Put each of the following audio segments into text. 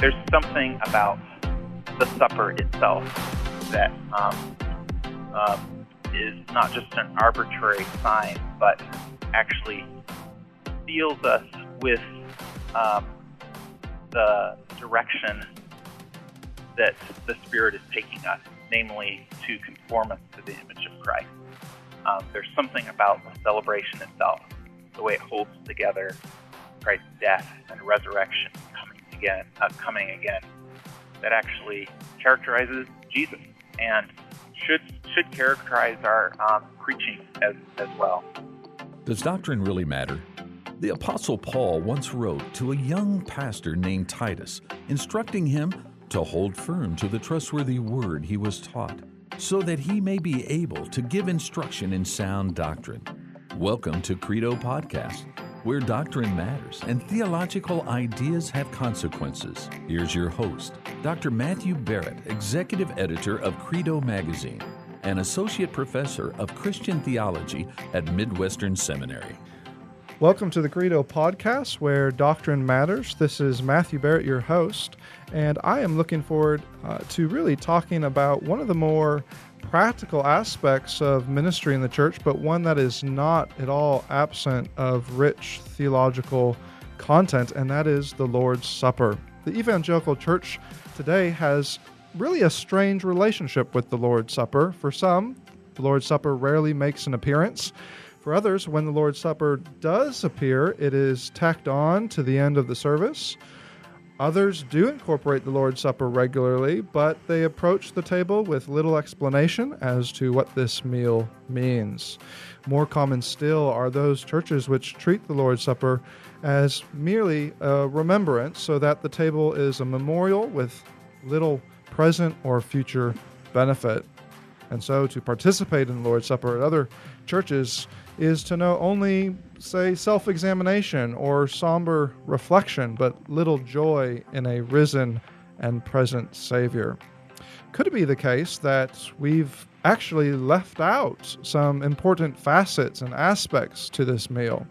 there's something about the supper itself that um, um, is not just an arbitrary sign, but actually seals us with um, the direction that the Spirit is taking us, namely to conform us to the image of Christ. Um, there's something about the celebration itself, the way it holds together Christ's death and resurrection again, uh, coming again, that actually characterizes Jesus and should should characterize our um, preaching as, as well. Does doctrine really matter? The Apostle Paul once wrote to a young pastor named Titus, instructing him to hold firm to the trustworthy word he was taught, so that he may be able to give instruction in sound doctrine. Welcome to Credo Podcast, where doctrine matters and theological ideas have consequences. Here's your host, Dr. Matthew Barrett, Executive Editor of Credo Magazine and Associate Professor of Christian Theology at Midwestern Seminary. Welcome to the Credo Podcast, where doctrine matters. This is Matthew Barrett, your host, and I am looking forward uh, to really talking about one of the more practical aspects of ministry in the church, but one that is not at all absent of rich theological content, and that is the Lord's Supper. The evangelical church today has really a strange relationship with the Lord's Supper. For some, the Lord's Supper rarely makes an appearance. For others, when the Lord's Supper does appear, it is tacked on to the end of the service. Others do incorporate the Lord's Supper regularly, but they approach the table with little explanation as to what this meal means. More common still are those churches which treat the Lord's Supper as merely a remembrance, so that the table is a memorial with little present or future benefit. And so to participate in the Lord's Supper at other churches is to know only, say, self examination or somber reflection, but little joy in a risen and present Savior. Could it be the case that we've actually left out some important facets and aspects to this meal?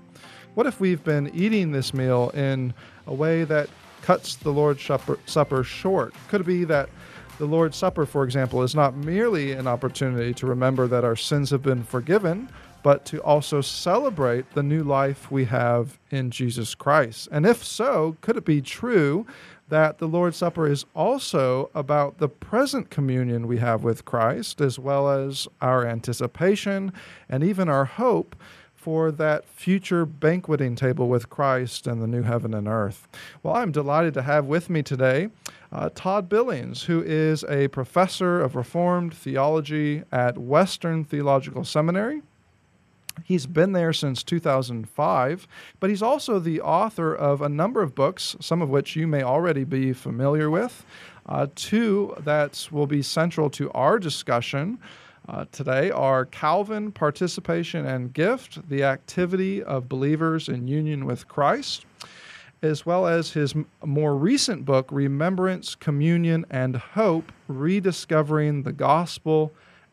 What if we've been eating this meal in a way that cuts the Lord's Supper, supper short? Could it be that the Lord's Supper, for example, is not merely an opportunity to remember that our sins have been forgiven, but to also celebrate the new life we have in Jesus Christ. And if so, could it be true that the Lord's Supper is also about the present communion we have with Christ, as well as our anticipation and even our hope for that future banqueting table with Christ and the new heaven and earth. Well, I'm delighted to have with me today uh, Todd Billings, who is a professor of Reformed theology at Western Theological Seminary. He's been there since 2005, but he's also the author of a number of books, some of which you may already be familiar with. Uh, two that will be central to our discussion uh, today are Calvin, Participation and Gift, the activity of believers in union with Christ, as well as his more recent book, Remembrance, Communion, and Hope Rediscovering the Gospel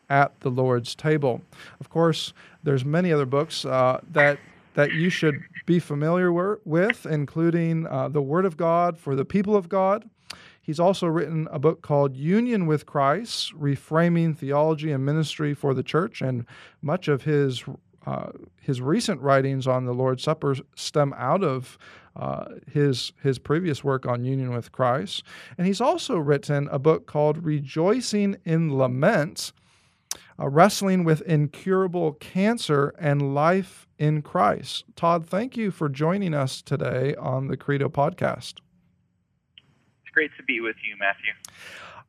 at the Lord's Table. Of course, there's many other books uh, that that you should be familiar with, including uh, The Word of God for the People of God. He's also written a book called Union with Christ Reframing Theology and Ministry for the Church, and much of his uh, his recent writings on the Lord's Supper stem out of uh, his his previous work on union with Christ, and he's also written a book called Rejoicing in Lament, uh, wrestling with incurable cancer and life in Christ. Todd, thank you for joining us today on the Credo podcast. It's great to be with you, Matthew.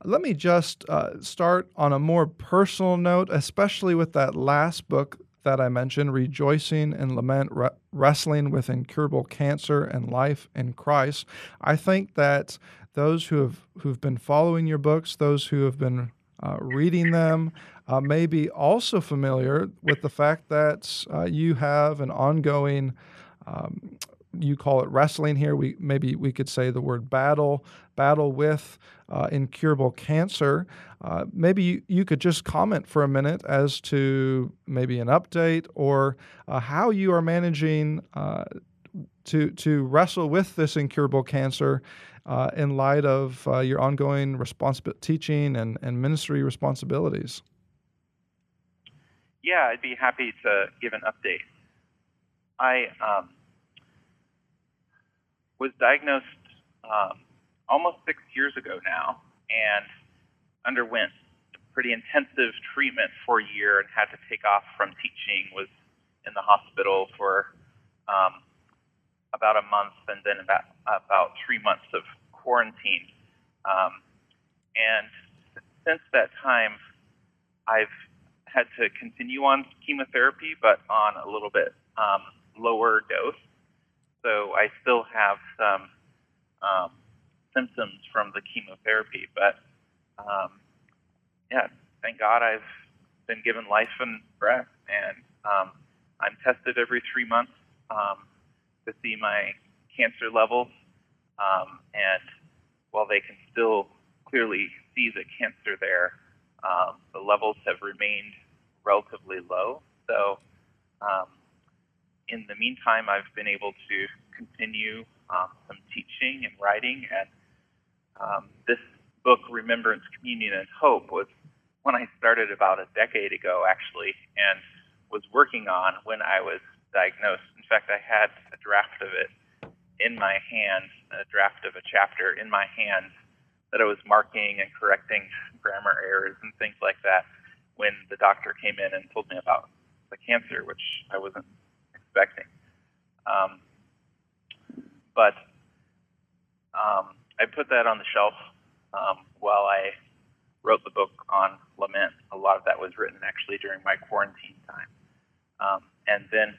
Let me just uh, start on a more personal note, especially with that last book that I mentioned, Rejoicing and Lament, re- Wrestling with Incurable Cancer and Life in Christ. I think that those who have who've been following your books, those who have been uh, reading them, uh, may be also familiar with the fact that uh, you have an ongoing. Um, you call it wrestling here. We maybe we could say the word battle, battle with uh, incurable cancer. Uh, maybe you, you, could just comment for a minute as to maybe an update or uh, how you are managing to to wrestle with this incurable cancer uh, in light of uh, your ongoing teaching and, and ministry responsibilities. Yeah, I'd be happy to give an update. I um, was diagnosed um, almost six years ago now and underwent pretty intensive treatment for a year and had to take off from teaching. Was in the hospital for um, about a month and then about about three months of quarantine. Um, and since that time, I've had to continue on chemotherapy, but on a little bit um, lower dose. So I still have some um, symptoms from the chemotherapy, but um, yeah, thank God I've been given life and breath, and um, I'm tested every three months um, to see my cancer levels, um, and while they can still clearly see the cancer there, um, the levels have remained relatively low. So, um, in the meantime, I've been able to continue um, some teaching and writing. And um, this book, Remembrance, Communion, and Hope, was when I started about a decade ago, actually, and was working on when I was diagnosed. In fact, I had a draft of it in my hand, a draft of a chapter in my hand that I was marking and correcting grammar errors and things like that when the doctor came in and told me about the cancer, which I wasn't expecting. Um, but um, I put that on the shelf um, while I wrote the book on lament. A lot of that was written actually during my quarantine time, um, and then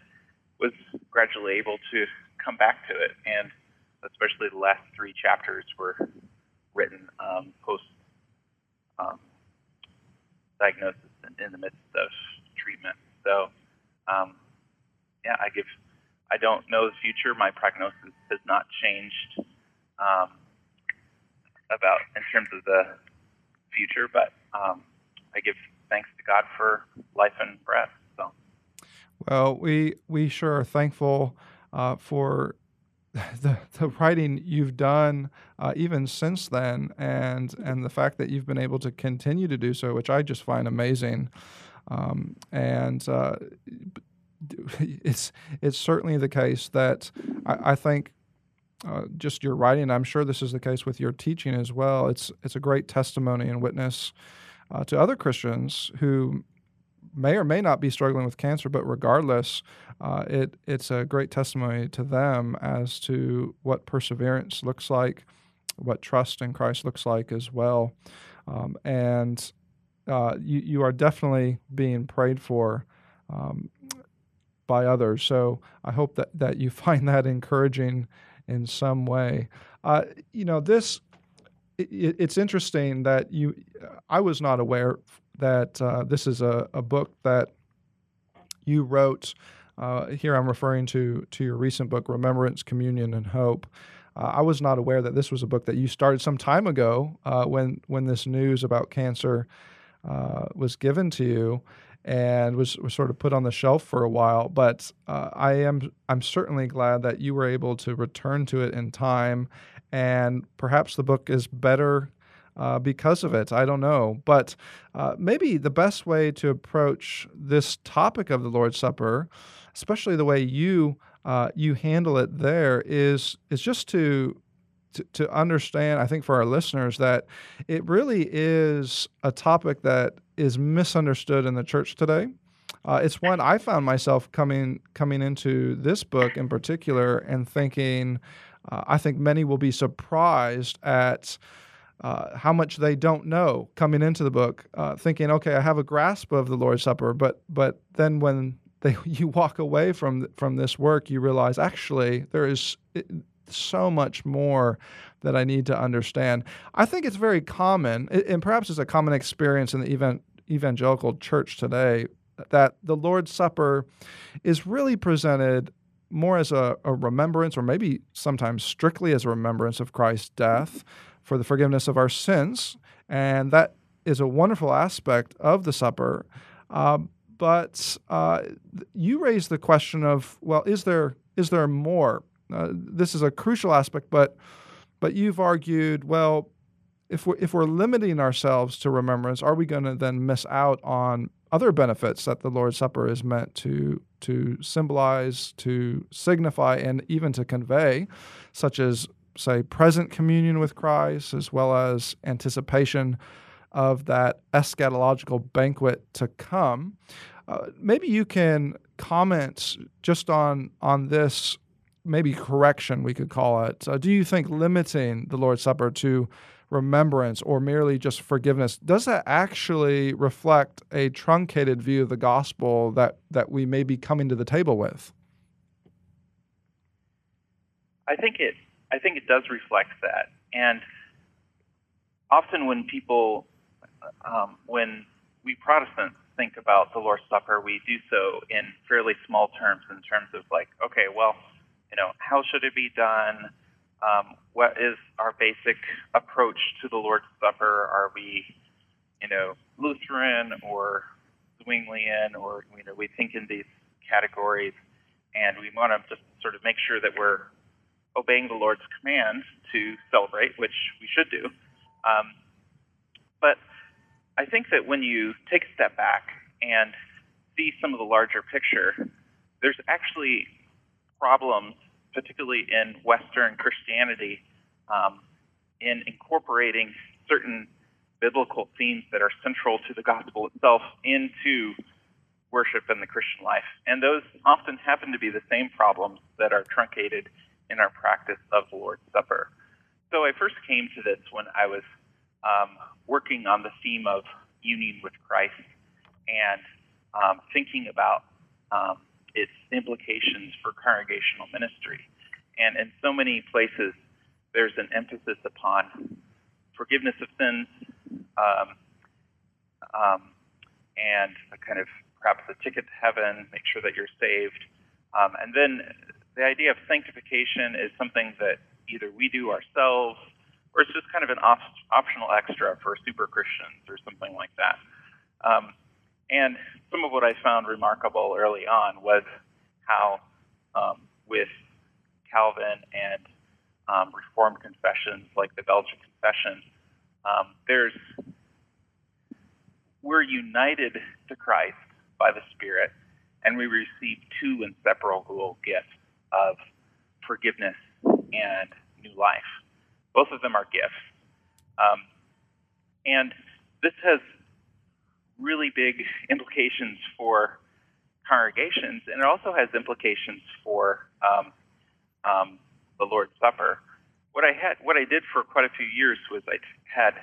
was gradually able to come back to it. And especially the last three chapters were written um, post um, diagnosis and in, the midst of treatment. So, um, yeah, I give. I don't know the future. My prognosis has not changed um, about in terms of the future, but um, I give thanks to God for life and breath. So. Well, we we sure are thankful uh, for the, the writing you've done uh, even since then, and and the fact that you've been able to continue to do so, which I just find amazing. Um, and uh, it's it's certainly the case that I, I think uh, just your writing. I'm sure this is the case with your teaching as well. It's it's a great testimony and witness uh, to other Christians who may or may not be struggling with cancer, but regardless, uh, it it's a great testimony to them as to what perseverance looks like, what trust in Christ looks like as well, um, and uh, you you are definitely being prayed for. Um, by others. So I hope that, that you find that encouraging in some way. Uh, you know, this, it, it's interesting that you, I was not aware that uh, this is a, a, book that you wrote. Uh, here I'm referring to to your recent book, Remembrance, Communion, and Hope. Uh, I was not aware that this was a book that you started some time ago uh, when when this news about cancer uh, was given to you and was, was sort of put on the shelf for a while. But uh, I am I'm certainly glad that you were able to return to it in time, and perhaps the book is better uh, because of it. I don't know. But uh, maybe the best way to approach this topic of the Lord's Supper, especially the way you uh, you handle it there, is is just to, to to understand. I think for our listeners that it really is a topic that is misunderstood in the church today. Uh, it's one I found myself coming coming into this book in particular and thinking. Uh, I think many will be surprised at uh, how much they don't know coming into the book, uh, thinking, okay, I have a grasp of the Lord's Supper, but but then when they you walk away from from this work, you realize actually there is so much more that I need to understand. I think it's very common, and perhaps it's a common experience in the event evangelical church today that the Lord's Supper is really presented more as a, a, remembrance, or maybe sometimes strictly as a remembrance of Christ's death for the forgiveness of our sins. And that is a wonderful aspect of the supper. Uh, but uh, you raise the question of, well, is there is there more uh, this is a crucial aspect, but but you've argued, well, if we're if we're limiting ourselves to remembrance, are we going to then miss out on other benefits that the Lord's Supper is meant to to symbolize, to signify, and even to convey, such as say present communion with Christ, as well as anticipation of that eschatological banquet to come. Uh, maybe you can comment just on on this maybe correction we could call it. Uh, do you think limiting the Lord's Supper to remembrance or merely just forgiveness does that actually reflect a truncated view of the gospel that that we may be coming to the table with? I think it I think it does reflect that, and often when people um, when we Protestants think about the Lord's Supper, we do so in fairly small terms, in terms of like, okay, well, you know, how should it be done? Um, what is our basic approach to the Lord's Supper? Are we, you know, Lutheran or Zwinglian, or you know, we think in these categories, and we want to just sort of make sure that we're obeying the Lord's command to celebrate, which we should do. Um, but I think that when you take a step back and see some of the larger picture, there's actually problems, particularly in Western Christianity, um, in incorporating certain biblical themes that are central to the gospel itself into worship and the Christian life. And those often happen to be the same problems that are truncated in our practice of the Lord's Supper. So I first came to this when I was um, working on the theme of union with Christ and um, thinking about um, its implications for congregational ministry. And in so many places, there's an emphasis upon forgiveness of sins um, um and a kind of perhaps a ticket to heaven, make sure that you're saved. Um, and then the idea of sanctification is something that either we do ourselves or it's just kind of an op- optional extra for super Christians or something like that. Um, and some of what I found remarkable early on was how, um, with Calvin and um, Reformed confessions like the Belgic Confession, um, there's we're united to Christ by the Spirit, and we receive two inseparable gifts of forgiveness and new life. Both of them are gifts. Um, and this has really big implications for congregations, and it also has implications for um, um, the Lord's Supper. What I had, what I did for quite a few years was I had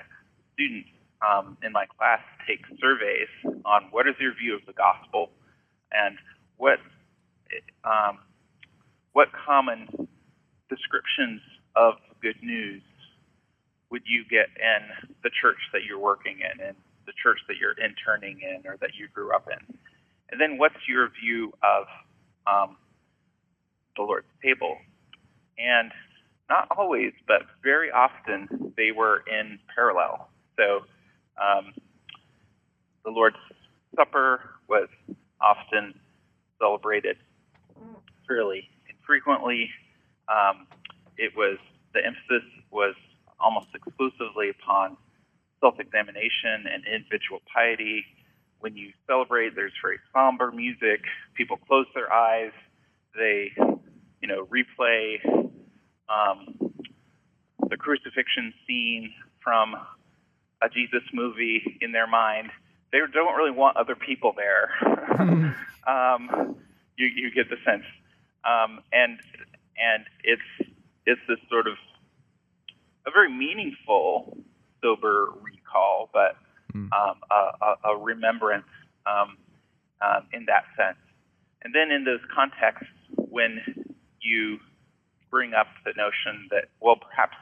students um, in my class take surveys on what is your view of the gospel, and what um, what common descriptions of good news would you get in the church that you're working in and the church that you're interning in or that you grew up in? And then what's your view of um, the Lord's table? And not always, but very often they were in parallel. So um, the Lord's Supper was often celebrated fairly infrequently. Um, it was the emphasis was almost exclusively upon self-examination and individual piety. When you celebrate, there's very somber music. People close their eyes. They, you know, replay um, the crucifixion scene from a Jesus movie in their mind. They don't really want other people there. um, you, you get the sense, um, and and it's it's this sort of a very meaningful sober recall, but mm. um, a, a, remembrance um, um, in that sense. And then in those contexts, when you bring up the notion that, well, perhaps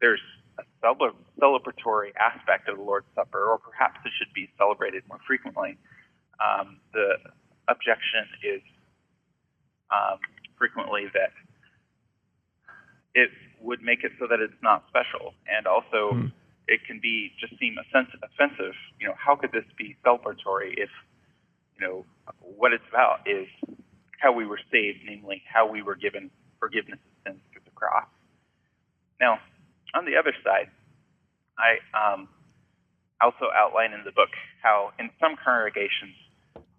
there's a celebratory aspect of the Lord's Supper, or perhaps it should be celebrated more frequently, um, the objection is um, frequently that it would make it so that it's not special, and also mm. it can be just seem offensive. You know, how could this be celebratory if you know what it's about is how we were saved, namely how we were given forgiveness of sins through the cross. Now, on the other side, I um, also outline in the book how in some congregations,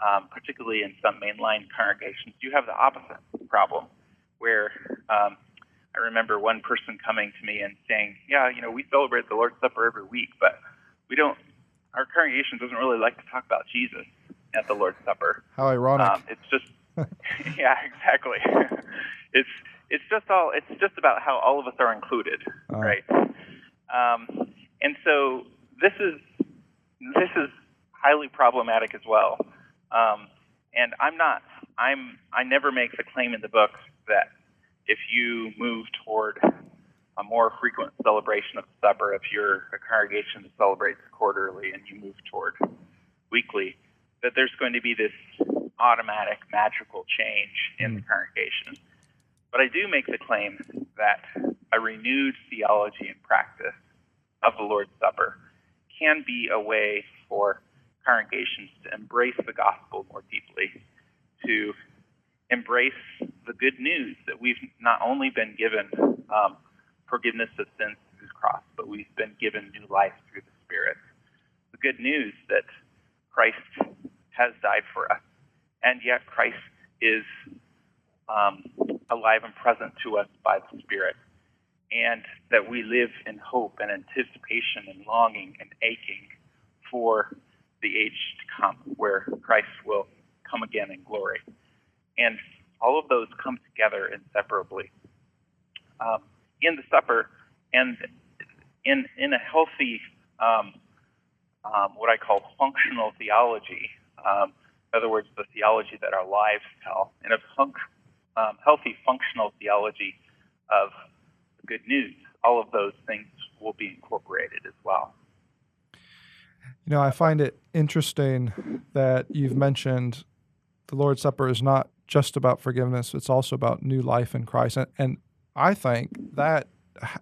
um, particularly in some mainline congregations, you have the opposite problem, where um, I remember one person coming to me and saying, "Yeah, you know, we celebrate the Lord's Supper every week, but we don't. Our congregation doesn't really like to talk about Jesus at the Lord's Supper. How ironic! Um, it's just, yeah, exactly. it's it's just all. It's just about how all of us are included, Uh. right? Um, and so this is this is highly problematic as well. Um, and I'm not. I'm. I never make the claim in the book that if you move toward a more frequent celebration of the supper, if you're a congregation that celebrates quarterly and you move toward weekly, that there's going to be this automatic magical change in the congregation. But I do make the claim that a renewed theology and practice of the Lord's Supper can be a way for congregations to embrace the gospel more deeply, to embrace the good news that we've not only been given um, forgiveness of sins through the cross, but we've been given new life through the Spirit. The good news that Christ has died for us, and yet Christ is um, alive and present to us by the Spirit, and that we live in hope and anticipation and longing and aching for the age to come where Christ will come again in glory. And all of those come together inseparably um, in the supper and in, in a healthy, um, um, what I call functional theology. Um, in other words, the theology that our lives tell, in a func- um, healthy functional theology of the good news, all of those things will be incorporated as well. You know, I find it interesting that you've mentioned the Lord's Supper is not just about forgiveness, it's also about new life in Christ. And, and I think that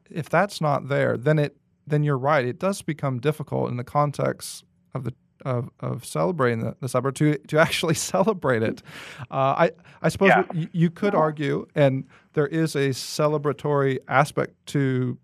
if that's not there, then it then you're right. It does become difficult in the context of the of, of celebrating the, the supper to to actually celebrate it. Uh, I I suppose Yeah. you, you could argue, and there is a celebratory aspect to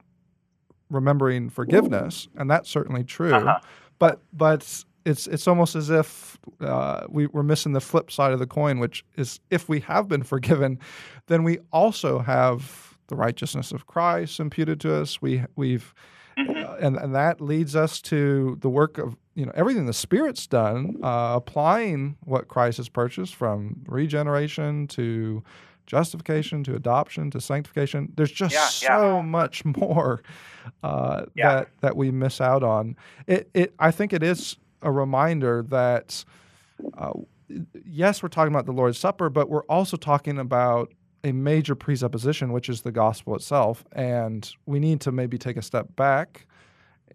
remembering forgiveness, and that's certainly true. Uh-huh. But but it's it's almost as if uh, we, we're missing the flip side of the coin, which is if we have been forgiven, then we also have the righteousness of Christ imputed to us. We we've uh, and and that leads us to the work of you know everything the Spirit's done, uh, applying what Christ has purchased from regeneration to justification to adoption to sanctification. There's just Yeah, yeah. so much more uh, Yeah. that that we miss out on. It it I think it is a reminder that uh, yes, we're talking about the Lord's Supper, but we're also talking about a major presupposition, which is the gospel itself. And we need to maybe take a step back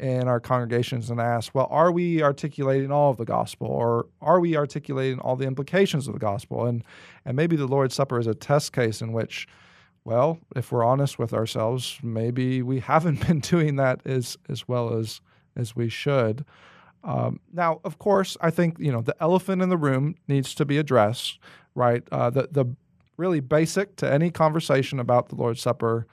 in our congregations and ask, well, are we articulating all of the gospel or are we articulating all the implications of the gospel? And and maybe the Lord's Supper is a test case in which, well, if we're honest with ourselves, maybe we haven't been doing that as as well as as we should. Um, now, of course, I think you know the elephant in the room needs to be addressed, right? Uh, the the really basic to any conversation about the Lord's Supper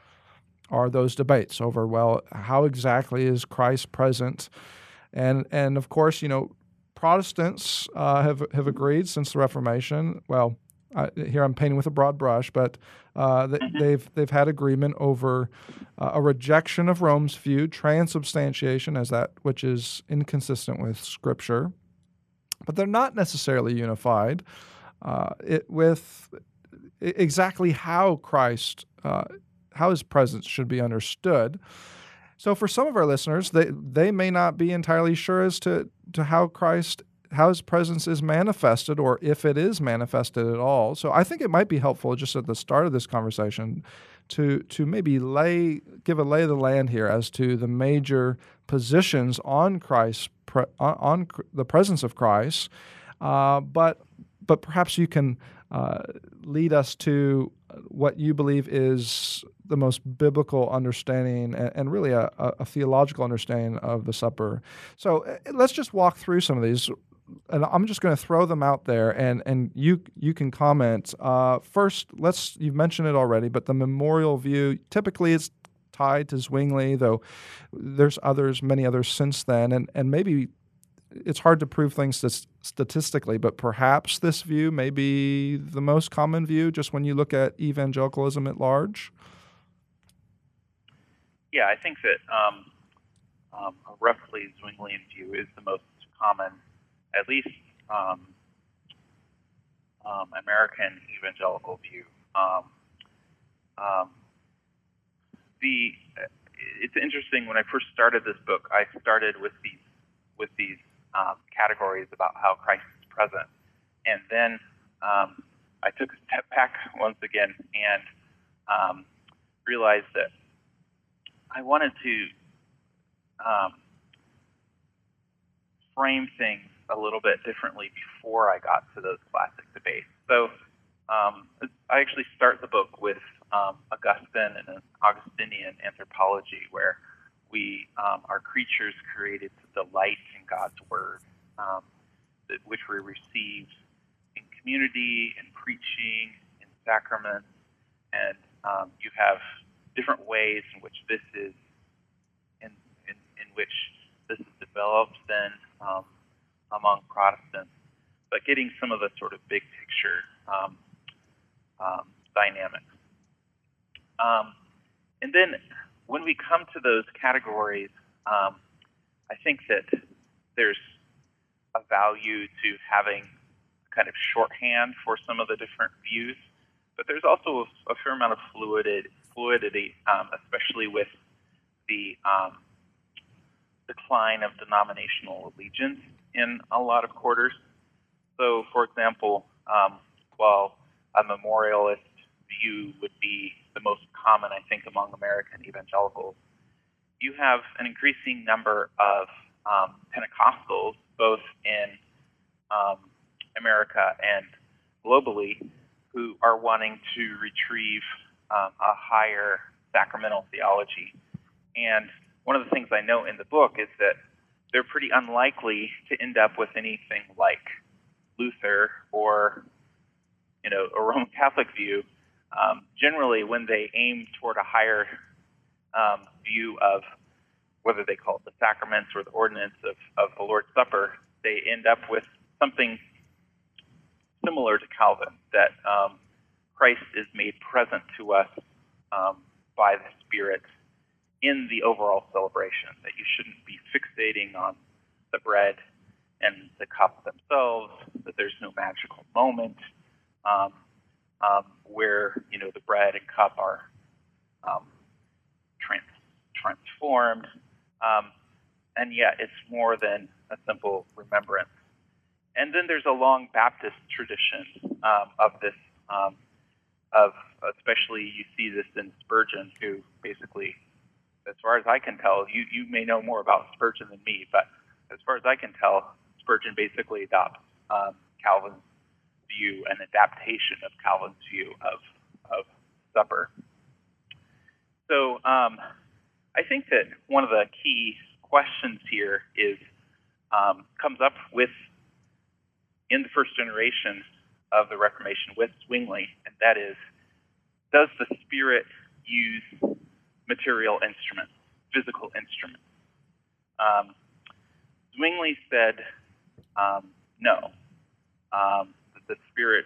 are those debates over well, how exactly is Christ present, and and of course, you know, Protestants uh, have have agreed since the Reformation. Well, I, here I'm painting with a broad brush, but uh, th- they've they've had agreement over uh, a rejection of Rome's view, transubstantiation as that which is inconsistent with Scripture, but they're not necessarily unified uh, it, with exactly how Christ, uh, how His presence should be understood. So, for some of our listeners, they they may not be entirely sure as to to how Christ how his presence is manifested or if it is manifested at all. So I think it might be helpful just at the start of this conversation to to maybe lay give a lay of the land here as to the major positions on Christ on, on the presence of Christ, uh, but but perhaps you can uh, lead us to what you believe is the most biblical understanding and, and really a, a, a theological understanding of the supper. So uh, let's just walk through some of these. and I'm just going to throw them out there, and and you you can comment. Uh, first, let's you've mentioned it already, but the memorial view typically is tied to Zwingli, though there's others, many others since then, and and maybe it's hard to prove things statistically, but perhaps this view may be the most common view just when you look at evangelicalism at large. Yeah, I think that um, um, a roughly Zwinglian view is the most common, at least um, um American evangelical view. Um, um, the it's interesting when I first started this book. I started with these with these um, categories about how Christ is present. And then um, I took a step back once again and um, realized that I wanted to um, frame things a little bit differently before I got to those classic debates. So um, I actually start the book with um, Augustine and an Augustinian anthropology where we um, are creatures created to delight in God's word, um, that, which we receive in community, in preaching, in sacraments, and um, you have different ways in which this is in in, in which this is developed then um, among Protestants, but getting some of the sort of big picture um, um, dynamics. and then when we come to those categories, um, I think that there's a value to having kind of shorthand for some of the different views, but there's also a, a fair amount of fluidity, fluidity um, especially with the um, decline of denominational allegiance in a lot of quarters. So, for example, um, while a memorialist view would be the most common, I think, among American evangelicals, you have an increasing number of um, Pentecostals, both in um, America and globally, who are wanting to retrieve um, a higher sacramental theology. And one of the things I know in the book is that they're pretty unlikely to end up with anything like Luther or, you know, a Roman Catholic view um, generally when they aim toward a higher um, view of whether they call it the sacraments or the ordinance of, of the Lord's Supper, they end up with something similar to Calvin, that um, Christ is made present to us um, by the Spirit in the overall celebration, that you shouldn't be fixating on the bread and the cup themselves, that there's no magical moment. Um, um, where you know the bread and cup are um, trans- transformed, um, and yet it's more than a simple remembrance. And then there's a long Baptist tradition um, of this, um, of especially you see this in Spurgeon, who basically, as far as I can tell, you you may know more about Spurgeon than me, but as far as I can tell, Spurgeon basically adopts um, Calvin's view, an adaptation of Calvin's view of, of supper. So um, I think that one of the key questions here is um, comes up with in the first generation of the Reformation with Zwingli, and that is, does the Spirit use material instruments, physical instruments? Um, Zwingli said um, no. Um, the Spirit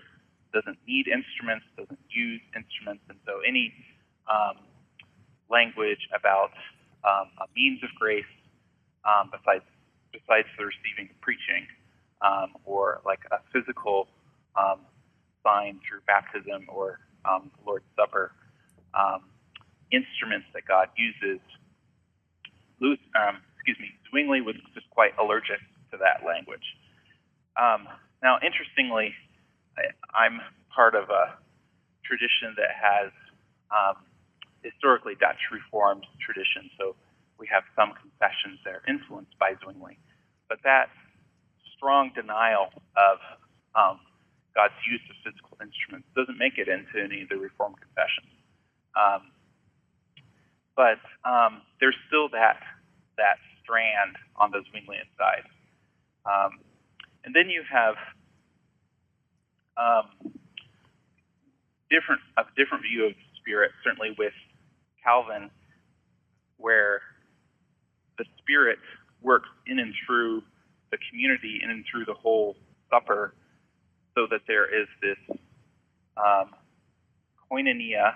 doesn't need instruments, doesn't use instruments, and so any um, language about um, a means of grace um, besides besides the receiving of preaching um, or like a physical um, sign through baptism or um, the Lord's Supper, instruments that God uses. excuse me, Zwingli was just quite allergic to that language. now, interestingly, I, am part of a tradition that has um, historically Dutch Reformed tradition, so we have some confessions that are influenced by Zwingli. But that strong denial of um, God's use of physical instruments doesn't make it into any of the Reformed confessions. Um, but um, there's still that that strand on the Zwinglian side. Um, and then you have um, different a different view of spirit, certainly with Calvin, where the spirit works in and through the community, in and through the whole supper, so that there is this um, koinonia,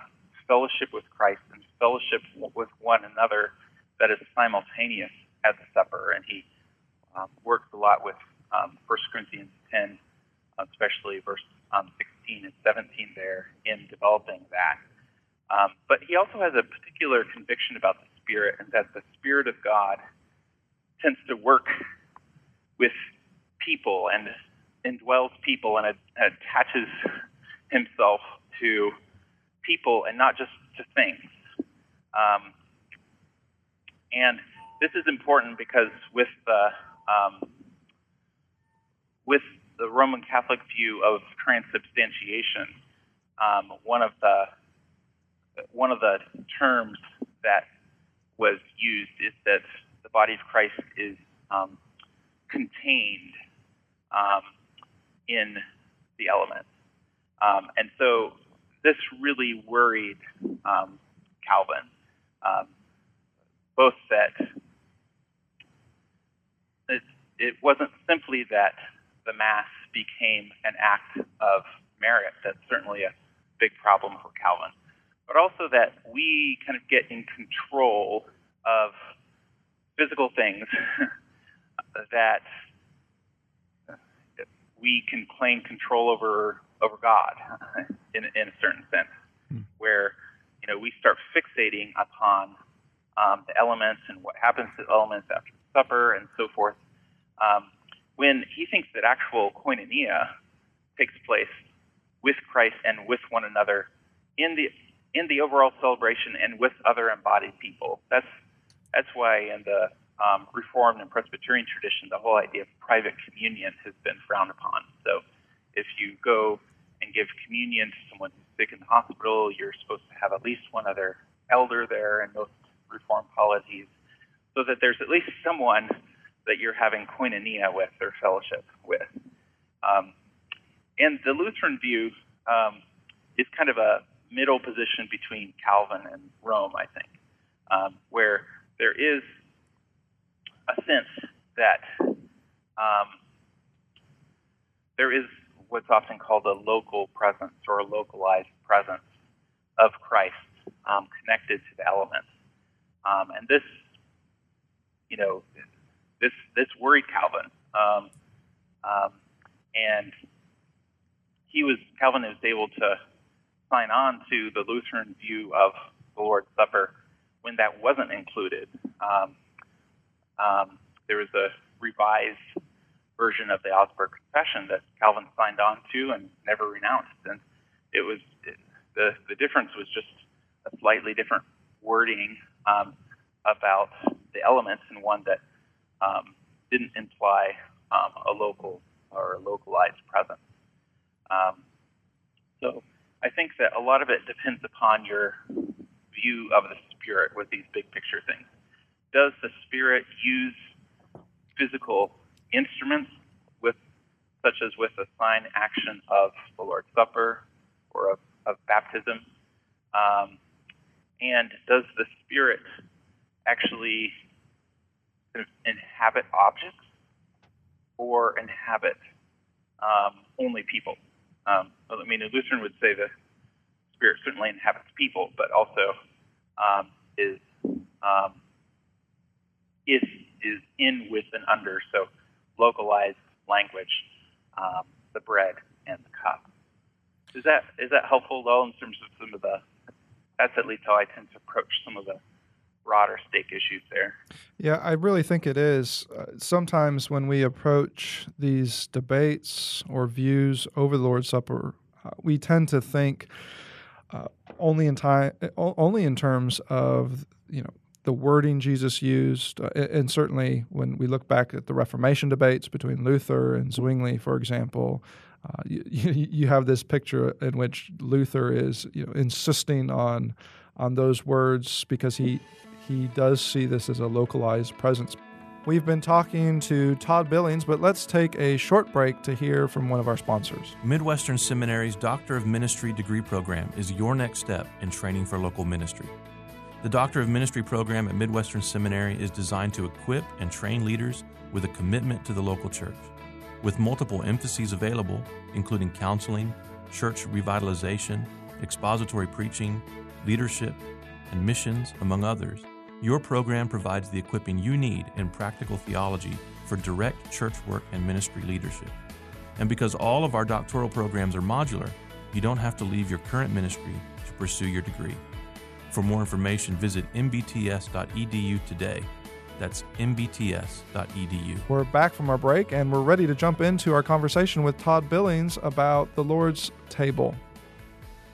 fellowship with Christ, and fellowship with one another that is simultaneous at the supper. And he um, works a lot with um, 1 Corinthians 10, especially verse um, 16 and 17 there in developing that. Um, but he also has a particular conviction about the Spirit, and that the Spirit of God tends to work with people and indwells people and attaches himself to people and not just to things. Um, and this is important because with the um, with the Roman Catholic view of transubstantiation, um, one of the one of the terms that was used is that the body of Christ is um, contained um, in the elements, um, and so this really worried um, Calvin, um, both that it, it wasn't simply that the Mass became an act of merit. That's certainly a big problem for Calvin. But also that we kind of get in control of physical things that we can claim control over over God in, in a certain sense, hmm. where you know we start fixating upon um, the elements and what happens to the elements after supper and so forth. Um, when he thinks that actual koinonia takes place with Christ and with one another in the in the overall celebration and with other embodied people. That's that's why in the um, Reformed and Presbyterian tradition, the whole idea of private communion has been frowned upon. So, if you go and give communion to someone who's sick in the hospital, you're supposed to have at least one other elder there in most Reformed polities, so that there's at least someone that you're having koinonia with or fellowship with. Um, and the Lutheran view um, is kind of a middle position between Calvin and Rome, I think, um, where there is a sense that um, there is what's often called a local presence or a localized presence of Christ um, connected to the elements. Um, and this, you know, this this worried Calvin, um, um, and he was Calvin was able to sign on to the Lutheran view of the Lord's Supper when that wasn't included. Um, um, there was a revised version of the Augsburg Confession that Calvin signed on to and never renounced, and it was it, the the difference was just a slightly different wording um, about the elements and one that um, didn't imply um, a local or a localized presence. Um, so I think that a lot of it depends upon your view of the spirit with these big picture things. Does the spirit use physical instruments with, such as with a sign action of the Lord's Supper or of, of baptism? Um, and does the spirit actually inhabit objects or inhabit um, only people. Um, I mean, a Lutheran would say the Spirit certainly inhabits people, but also um, is um, is is in, with, and under. So localized language, um, the bread and the cup. Is that is that helpful though in terms of some of the? That's at least how I tend to approach some of the broader stake issues there. Yeah, I really think it is. Uh, sometimes when we approach these debates or views over the Lord's Supper, uh, we tend to think uh, only in time, only in terms of you know the wording Jesus used, uh, and certainly when we look back at the Reformation debates between Luther and Zwingli, for example. Uh, you, you have this picture in which Luther is you know, insisting on on those words because he he does see this as a localized presence. We've been talking to Todd Billings, but let's take a short break to hear from one of our sponsors. Midwestern Seminary's Doctor of Ministry degree program is your next step in training for local ministry. The Doctor of Ministry program at Midwestern Seminary is designed to equip and train leaders with a commitment to the local church. With multiple emphases available, including counseling, church revitalization, expository preaching, leadership, and missions, among others, your program provides the equipping you need in practical theology for direct church work and ministry leadership. And because all of our doctoral programs are modular, you don't have to leave your current ministry to pursue your degree. For more information, visit mbts.edu today. That's mbts.edu. We're back from our break and we're ready to jump into our conversation with Todd Billings about the Lord's table.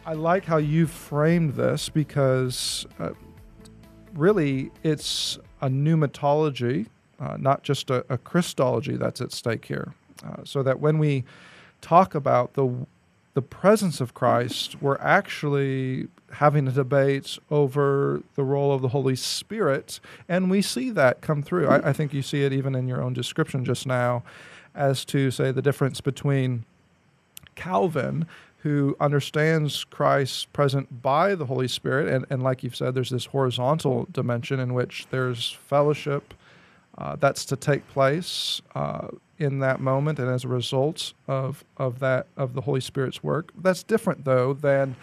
I like how you framed this because uh, really it's a pneumatology, uh, not just a, a, Christology that's at stake here. Uh, so that when we talk about the the presence of Christ, we're actually having a debate over the role of the Holy Spirit, and we see that come through. I, I think you see it even in your own description just now, as to say the difference between Calvin, who understands Christ present by the Holy Spirit. And, and like you've said, there's this horizontal dimension in which there's fellowship uh, that's to take place uh, in that moment and as a result of, of that of the Holy Spirit's work. That's different though than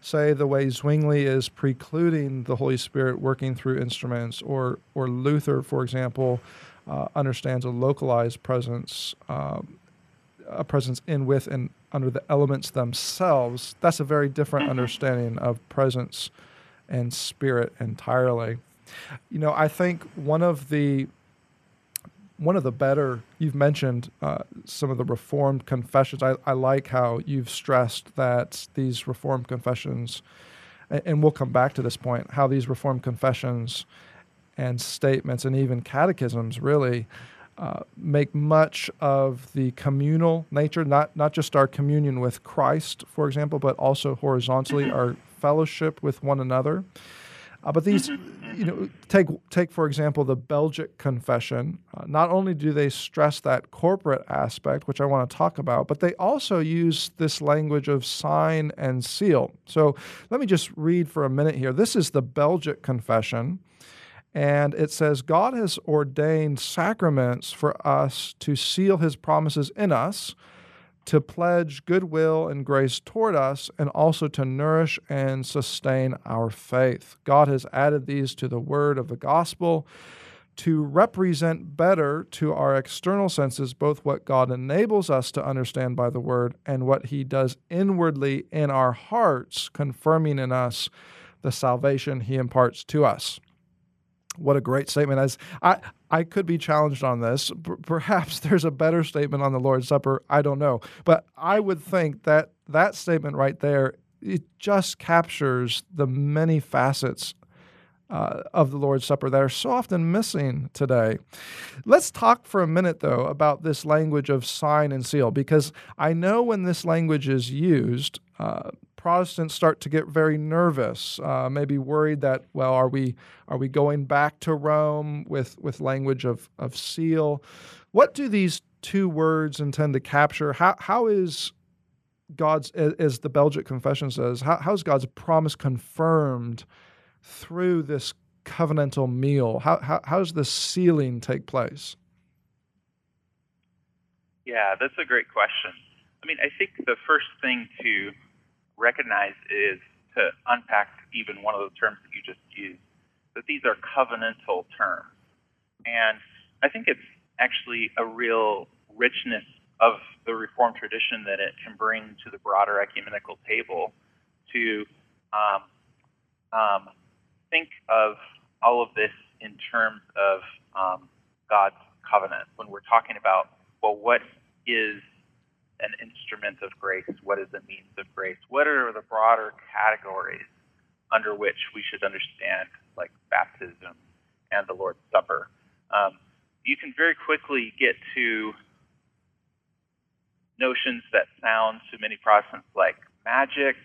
say the way Zwingli is precluding the Holy Spirit working through instruments or or Luther, for example, uh, understands a localized presence um, a presence in, with, and under the elements themselves, that's a very different mm-hmm. understanding of presence and spirit entirely. You know, I think one of the one of the better you've mentioned uh, some of the reformed confessions I, I, like how you've stressed that these reformed confessions and, and, we'll come back to this point how these reformed confessions and statements and even catechisms really uh, make much of the communal nature, not, not just our communion with Christ, for example, but also horizontally our fellowship with one another. Uh, but these, you know, take take for example the Belgic Confession. Uh, not only do they stress that corporate aspect, which I want to talk about, but they also use this language of sign and seal. So let me just read for a minute here. This is the Belgic Confession. And it says, God has ordained sacraments for us to seal his promises in us, to pledge goodwill and grace toward us, and also to nourish and sustain our faith. God has added these to the word of the gospel to represent better to our external senses both what God enables us to understand by the word and what he does inwardly in our hearts, confirming in us the salvation he imparts to us. What a great statement! As I, I could be challenged on this. P- perhaps there's a better statement on the Lord's Supper. I don't know, but I would think that that statement right there it just captures the many facets uh, of the Lord's Supper that are so often missing today. Let's talk for a minute, though, about this language of sign and seal, because I know when this language is used, uh, Protestants start to get very nervous, uh, maybe worried that, well, are we are we going back to Rome with with language of of seal? What do these two words intend to capture? How how is God's as the Belgic Confession says, how, how's God's promise confirmed through this covenantal meal? How, how how does the sealing take place? Yeah, that's a great question. I mean, I think the first thing to recognize is to unpack even one of the terms that you just used, that these are covenantal terms. And I think it's actually a real richness of the Reformed tradition that it can bring to the broader ecumenical table to um, um, think of all of this in terms of um, God's covenant. When we're talking about, well, what is an instrument of grace? What is the means of grace? What are the broader categories under which we should understand, like baptism and the Lord's Supper? Um, you can very quickly get to notions that sound to many Protestants like magic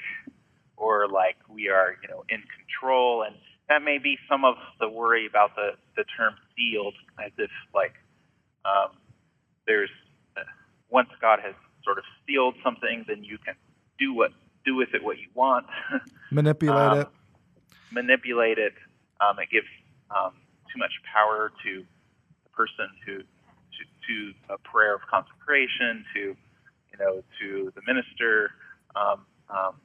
or like we are, you know, in control. And that may be some of the worry about the, the term sealed, as if like um, there's uh, once God has sort of sealed something, then you can do what do with it what you want, manipulate um, it, manipulate it. Um, it gives um, too much power to the person who to, to a prayer of consecration, to you know, to the minister. Um, um,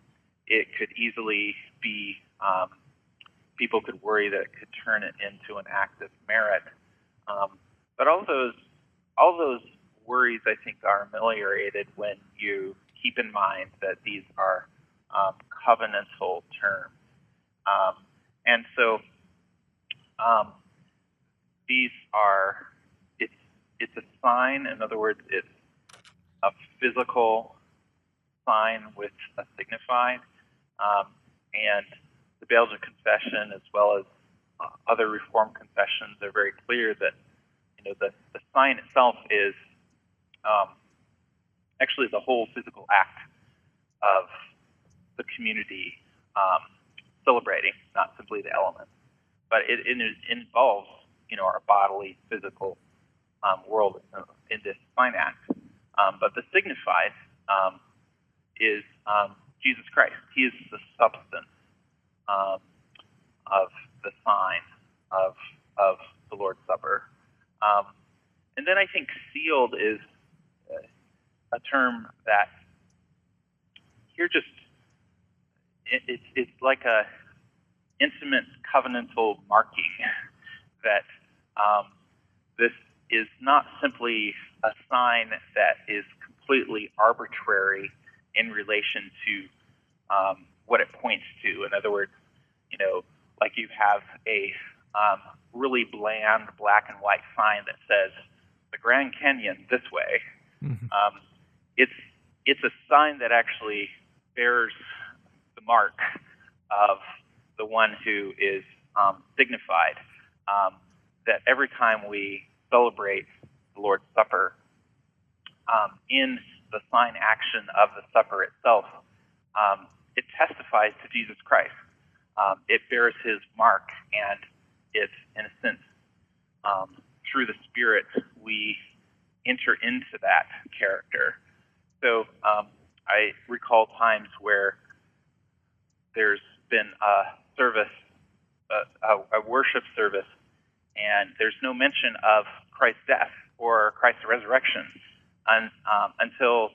it could easily be um, people could worry that it could turn it into an act of merit. Um, but all those all those worries, I think, are ameliorated when you keep in mind that these are um, covenantal terms. Um, and so um, these are, it's, it's a sign, in other words, it's a physical sign with a signified. Um, and the Belgic Confession, as well as uh, other Reformed confessions, are very clear that you know the, the sign itself is um, actually the whole physical act of the community um, celebrating, not simply the elements. But it, it, involves, you know, our bodily, physical um, world in this sign act. Um, but the signified um, is um, Jesus Christ. He is the substance of the sign of of the Lord's Supper. Um, and then I think sealed is a term that here just it, it's it's like a intimate covenantal marking that um, this is not simply a sign that is completely arbitrary in relation to um, what it points to. In other words, you know, like you have a um, really bland black and white sign that says the Grand Canyon this way. Mm-hmm. Um, it's it's a sign that actually bears the mark of the one who is um, signified. Um, that every time we celebrate the Lord's Supper, um, in the sign action of the supper itself, um, it testifies to Jesus Christ. Um, it bears his mark, and it's, in a sense, um, through the Spirit, we enter into that character. So um, I recall times where there's been a service, a, a, worship service, and there's no mention of Christ's death or Christ's resurrection un, um, until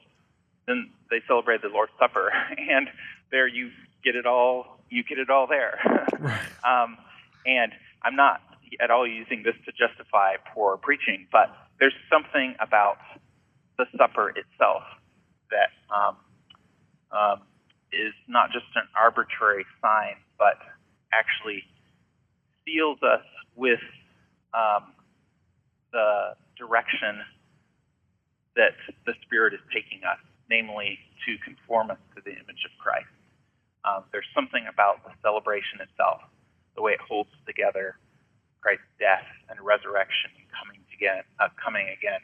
then they celebrate the Lord's Supper, and there you get it all. You get it all there. um, and I'm not at all using this to justify poor preaching, but there's something about the supper itself that um, um, is not just an arbitrary sign, but actually seals us with um, the direction that the Spirit is taking us, namely to conform us to the image of Christ. Um, there's something about the celebration itself, the way it holds together Christ's death and resurrection and coming again, uh, coming again,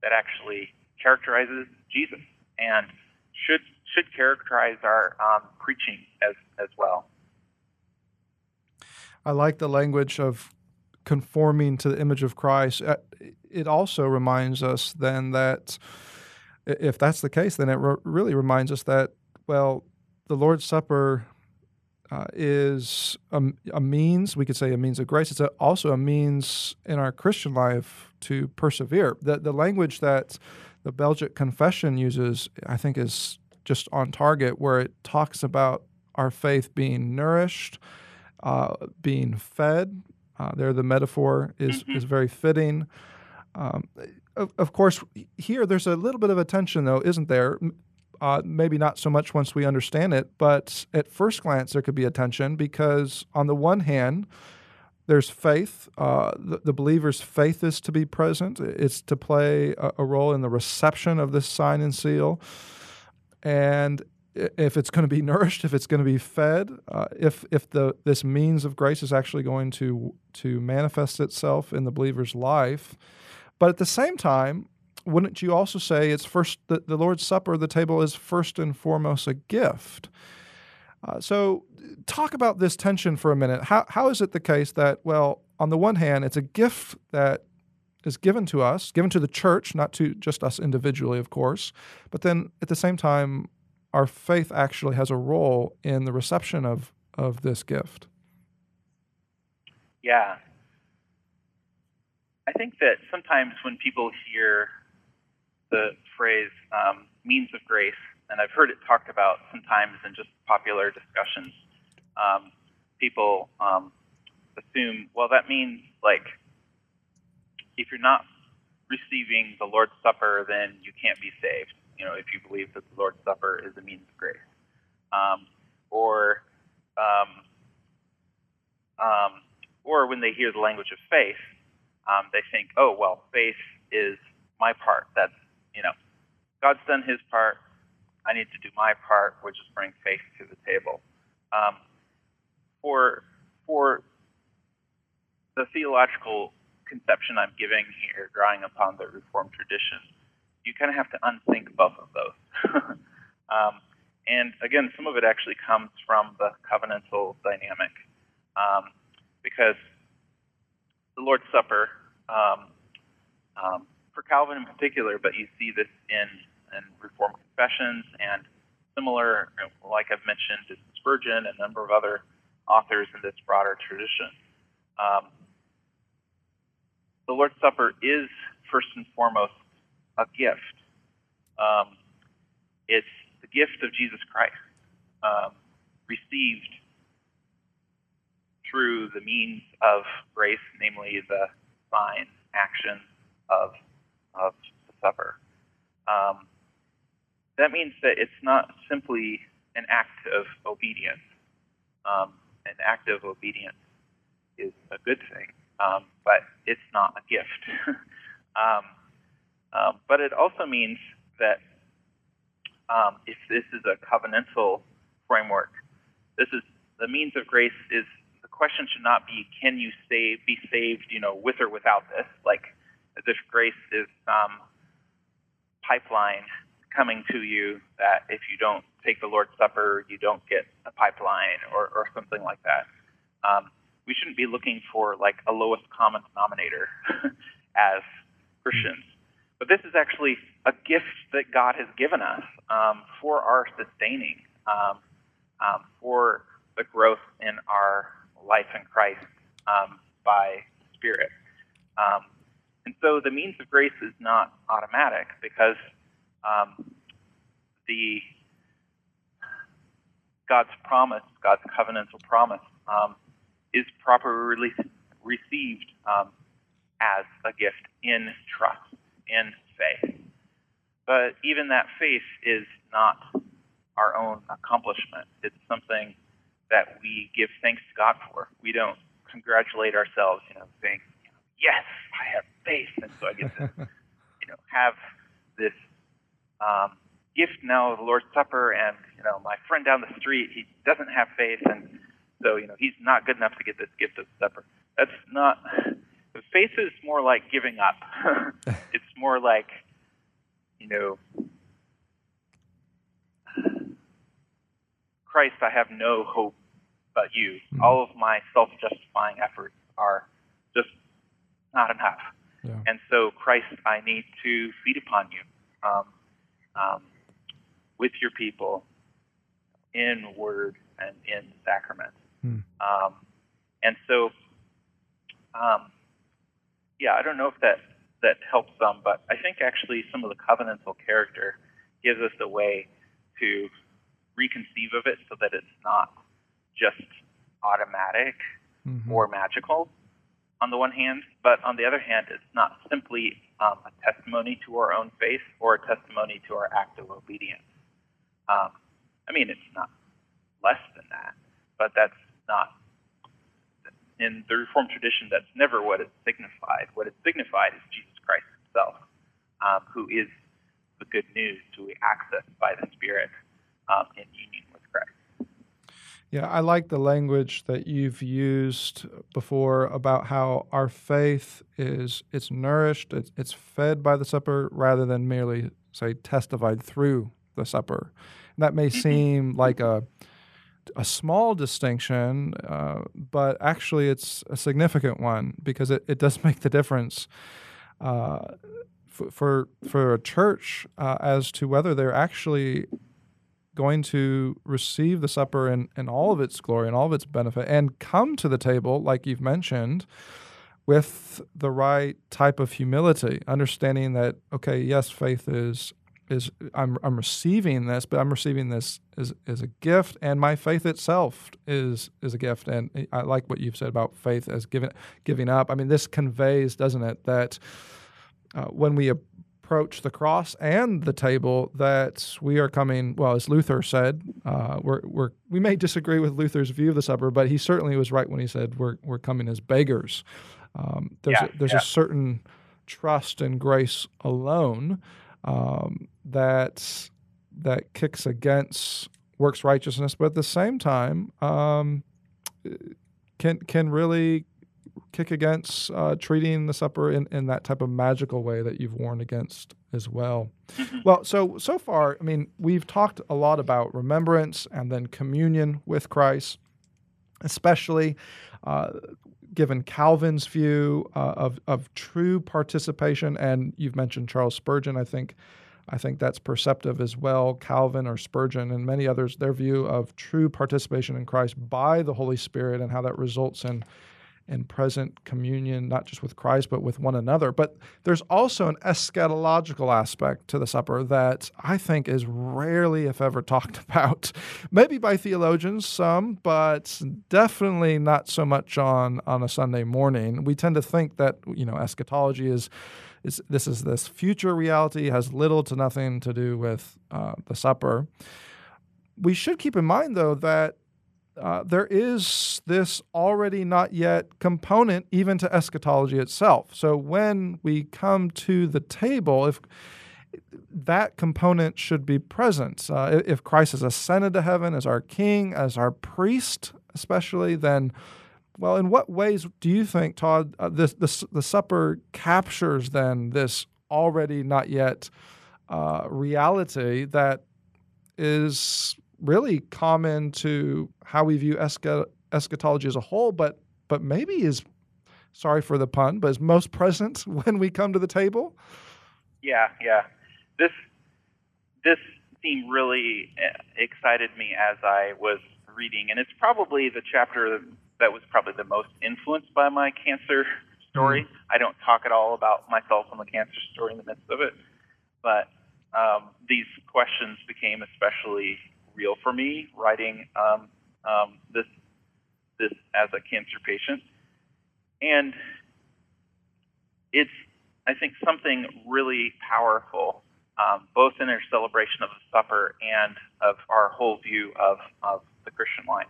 that actually characterizes Jesus and should should characterize our um, preaching as as well. I like the language of conforming to the image of Christ. Uh, it also reminds us then that if that's the case, then it re- really reminds us that well, the Lord's Supper uh, is a, a, means, we could say a means of grace. It's a, also a means in our Christian life to persevere. The, the language that the Belgic Confession uses, I think, is just on target, where it talks about our faith being nourished, uh, being fed. Uh, there, the metaphor is, mm-hmm. is very fitting. Um, of, of course, here there's a little bit of a tension, though, isn't there? Uh, maybe not so much once we understand it, but at first glance, there could be a tension because, on the one hand, there's faith. Uh, the, the, believer's faith is to be present, it's to play a, a, role in the reception of this sign and seal. And if it's going to be nourished, if it's going to be fed, uh, if if the this means of grace is actually going to to manifest itself in the believer's life, but at the same time, wouldn't you also say it's first the, the Lord's Supper, the table is first and foremost a gift? Uh, so, talk about this tension for a minute. How, how is it the case that, well, on the one hand, it's a gift that is given to us, given to the church, not to just us individually, of course, but then at the same time, our faith actually has a role in the reception of, of this gift? Yeah. I think that sometimes when people hear the phrase um, means of grace, and I've heard it talked about sometimes in just popular discussions. Um, people um, assume, well, that means like if you're not receiving the Lord's Supper, then you can't be saved. You know, if you believe that the Lord's Supper is a means of grace, um, or um, um, or when they hear the language of faith, um, they think, oh, well, faith is my part. That's you know, God's done His part. I need to do my part, which is bring faith to the table. Um, for for the theological conception I'm giving here, drawing upon the Reformed tradition, you kind of have to unthink both of those. um, and again, some of it actually comes from the covenantal dynamic, um, because the Lord's Supper, um, um for Calvin in particular, but you see this in and Reformed confessions and similar, like I've mentioned, is Spurgeon and a number of other authors in this broader tradition. Um, the Lord's Supper is first and foremost a gift. Um, it's the gift of Jesus Christ, um, received through the means of grace, namely the sign, action of, of the supper. Um, that means that it's not simply an act of obedience. Um, an act of obedience is a good thing, um, but it's not a gift. um, um, but it also means that um, if this is a covenantal framework, this is the means of grace is the question should not be can you save be saved you know with or without this like as if grace is some pipeline coming to you that if you don't take the Lord's Supper, you don't get a pipeline or, or something like that. Um, we shouldn't be looking for like a lowest common denominator as Christians. But this is actually a gift that God has given us um, for our sustaining, um, um, for the growth in our life in Christ um, by Spirit. Um, and so the means of grace is not automatic because um, the God's promise, God's covenantal promise, um, is properly received um, as a gift in trust, in faith. But even that faith is not our own accomplishment. It's something that we give thanks to God for. We don't congratulate ourselves, you know, saying, "Yes, I have faith," and so I get to, you know, have this um, gift now of the Lord's Supper, and you know, my friend down the street, he doesn't have faith, and so you know, he's not good enough to get this gift of the supper. That's not. Faith is more like giving up. it's more like, you know, Christ, I have no hope but you. Mm-hmm. All of my self-justifying efforts are just not enough. Yeah. And so, Christ, I need to feed upon you. Um, um, with your people in word and in sacrament. Hmm. Um, and so, um, yeah, I don't know if that that helps some, but I think actually some of the covenantal character gives us a way to reconceive of it so that it's not just automatic mm-hmm. or magical on the one hand, but on the other hand, it's not simply um, a testimony to our own faith or a testimony to our act of obedience. Um, I mean, it's not less than that, but that's not in the Reformed tradition. That's never what it signified. What it signified is Jesus Christ Himself, um, who is the good news to be accessed by the Spirit um, in union. Yeah, I like the language that you've used before about how our faith is it's nourished, it's, it's fed by the supper rather than merely say testified through the supper. And that may mm-hmm. seem like a a small distinction, uh, but actually it's a significant one because it, it does make the difference uh, for, for, for a church uh, as to whether they're actually going to receive the supper in, in all of its glory and all of its benefit and come to the table, like you've mentioned, with the right type of humility, understanding that, okay, yes, faith is is I'm I'm receiving this, but I'm receiving this as, as a gift, and my faith itself is is a gift. And I like what you've said about faith as giving giving up. I mean, this conveys, doesn't it, that uh, when we approach the cross and the table, that we are coming. Well, as Luther said, uh, we're, we're we may disagree with Luther's view of the supper, but he certainly was right when he said we're we're coming as beggars. Um, there's yeah, a, there's yeah. a certain trust and grace alone um, that that kicks against works righteousness, but at the same time um, can can really kick against uh, treating the supper in, in that type of magical way that you've warned against as well. Mm-hmm. Well, so so far, I mean, we've talked a lot about remembrance and then communion with Christ, especially. Uh, given Calvin's view uh, of of true participation, and you've mentioned Charles Spurgeon, I think. I think that's perceptive as well. Calvin or Spurgeon and many others, their view of true participation in Christ by the Holy Spirit and how that results in in present communion, not just with Christ, but with one another. But there's also an eschatological aspect to the supper that I think is rarely, if ever, talked about. Maybe by theologians, some, but definitely not so much on, on a Sunday morning. We tend to think that, you know, eschatology is. Is, this is this future reality has little to nothing to do with uh, the supper. We should keep in mind, though, that uh, there is this already not yet component even to eschatology itself. So when we come to the table, if that component should be present. Uh, if Christ has ascended to heaven as our king, as our priest, especially, then, well, in what ways do you think, Todd, uh, this, this, the supper captures then this already not yet uh, reality that is really common to how we view eschatology as a whole, but but maybe is sorry for the pun, but is most present when we come to the table. Yeah, yeah. This this theme really uh, excited me as I was reading, and it's probably the chapter that was probably the most influenced by my cancer story. Mm. I don't talk at all about myself and the cancer story in the midst of it, but um, these questions became especially real for me writing um, um, this this as a cancer patient, and it's I think something really powerful, um, both in their celebration of the supper and of our whole view of of the Christian life.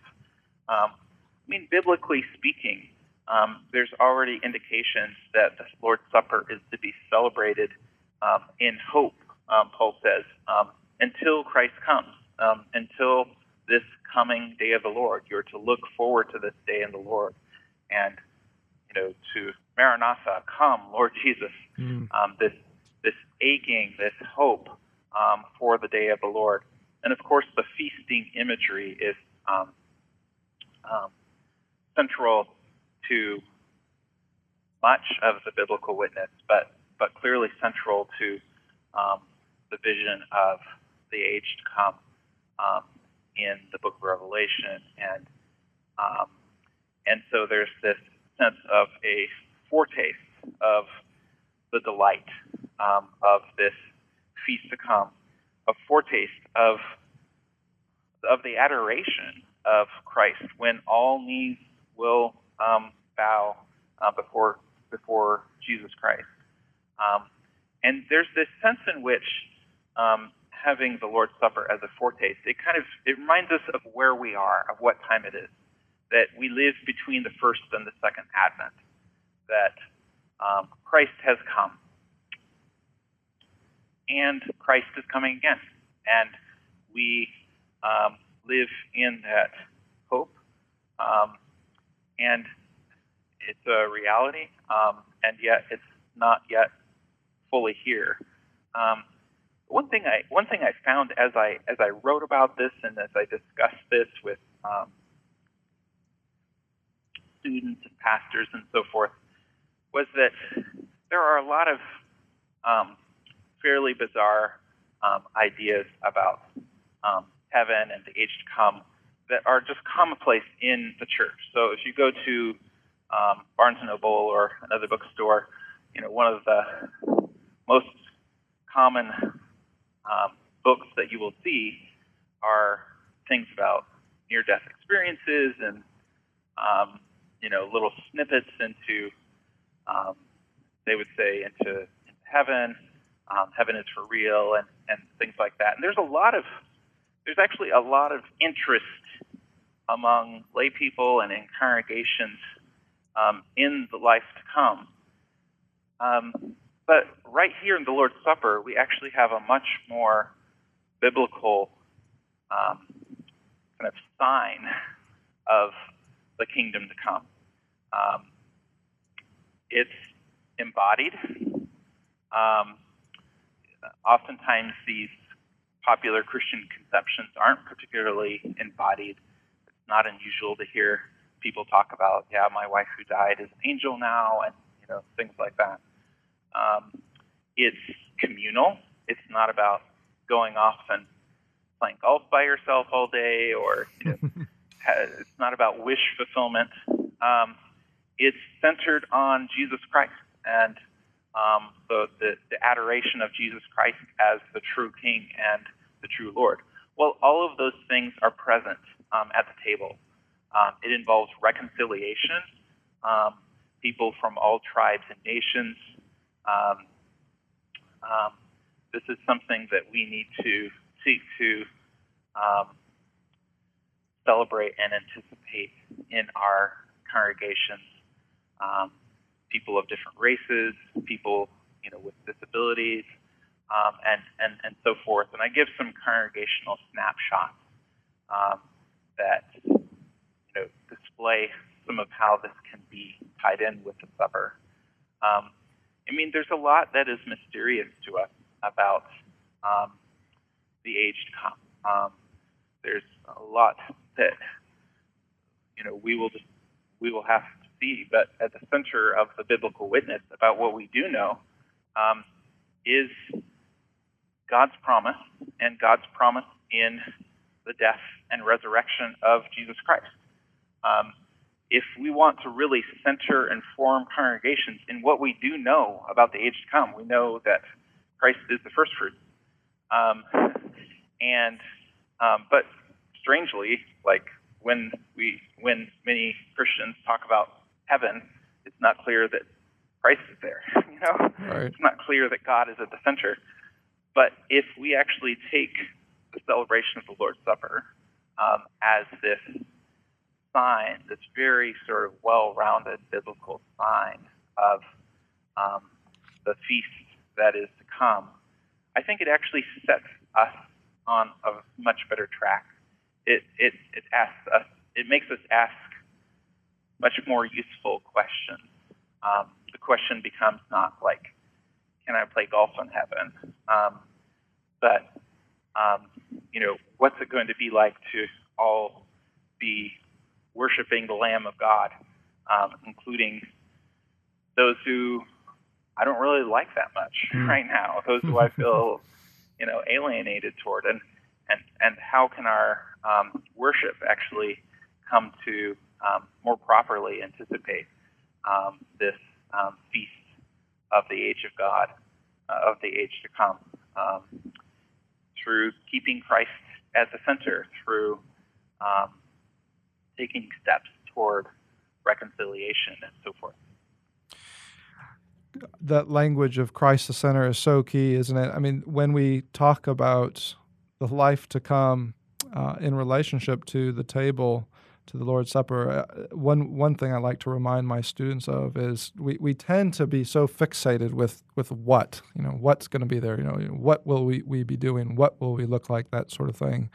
Um, I mean, biblically speaking, um, there's already indications that the Lord's Supper is to be celebrated um, in hope. Paul says until Christ comes um, until this coming day of the Lord. You're to look forward to this day in the Lord, and you know to Maranatha, come, Lord Jesus. Mm. Um, this this aching, this hope um, for the day of the Lord, and of course the feasting imagery is um, um, central to much of the biblical witness, but but clearly central to um, the vision of the age to come um, in the Book of Revelation, and um, and so there's this sense of a foretaste of the delight um, of this feast to come, a foretaste of of the adoration of Christ when all knees will um, bow uh, before before Jesus Christ. Um, and there's this sense in which um, having the Lord's Supper as a foretaste, it kind of it reminds us of where we are, of what time it is, that we live between the first and the second Advent, that um, Christ has come, and Christ is coming again, and we um, live in that hope, um, and it's a reality, um, and yet it's not yet fully here. One thing I one thing I found as I as I wrote about this and as I discussed this with um, students and pastors and so forth was that there are a lot of um, fairly bizarre um, ideas about um, heaven and the age to come that are just commonplace in the church. So if you go to um, Barnes and Noble or another bookstore, you know one of the most common um, books that you will see are things about near-death experiences and um, you know little snippets into um, they would say into, heaven. Um, heaven is for real and, and things like that. And there's a lot of there's actually a lot of interest among lay people and in congregations um, in the life to come. But right here in the Lord's Supper, we actually have a much more biblical um, kind of sign of the kingdom to come. Um, it's embodied. Um, oftentimes, these popular Christian conceptions aren't particularly embodied. It's not unusual to hear people talk about, yeah, my wife who died is an angel now, and you know things like that. Um, it's communal. It's not about going off and playing golf by yourself all day, or you know, it's not about wish fulfillment. Um, it's centered on Jesus Christ and um, the, the, the adoration of Jesus Christ as the true King and the true Lord. Well, all of those things are present um, at the table. Um, it involves reconciliation. Um, people from all tribes and nations. Um, um, this is something that we need to seek to um, celebrate and anticipate in our congregations. Um, people of different races, people you know with disabilities, um, and and and so forth. And I give some congregational snapshots um, that you know display some of how this can be tied in with the supper. Um, I mean, there's a lot that is mysterious to us about um, the age to come. Um, there's a lot that you know we will just we will have to see, but at the center of the biblical witness about what we do know um, is God's promise and God's promise in the death and resurrection of Jesus Christ. Um, if we want to really center and form congregations in what we do know about the age to come, we know that Christ is the first fruit. Um, and um, but strangely, like when we when many Christians talk about heaven, it's not clear that Christ is there. You know, right. it's not clear that God is at the center. But if we actually take the celebration of the Lord's Supper um, as this sign, this very sort of well-rounded biblical sign of um, the feast that is to come, I think it actually sets us on a much better track. It it it asks us, it makes us ask much more useful questions. Um, the question becomes not like, can I play golf in heaven? Um, but um, you know, what's it going to be like to all be worshiping the Lamb of God, um, including those who I don't really like that much Mm. right now, those who I feel, you know, alienated toward, and and and how can our um, worship actually come to um, more properly anticipate um, this um, feast of the age of God, uh, of the age to come, um, through keeping Christ at the center, through um, taking steps toward reconciliation and so forth. that language of Christ the center is so key, isn't it? I mean, when we talk about the life to come uh, in relationship to the table, to the Lord's Supper, uh, one one thing I like to remind my students of is we, we tend to be so fixated with with what you know what's going to be there, you know, what will we, we be doing, what will we look like, that sort of thing.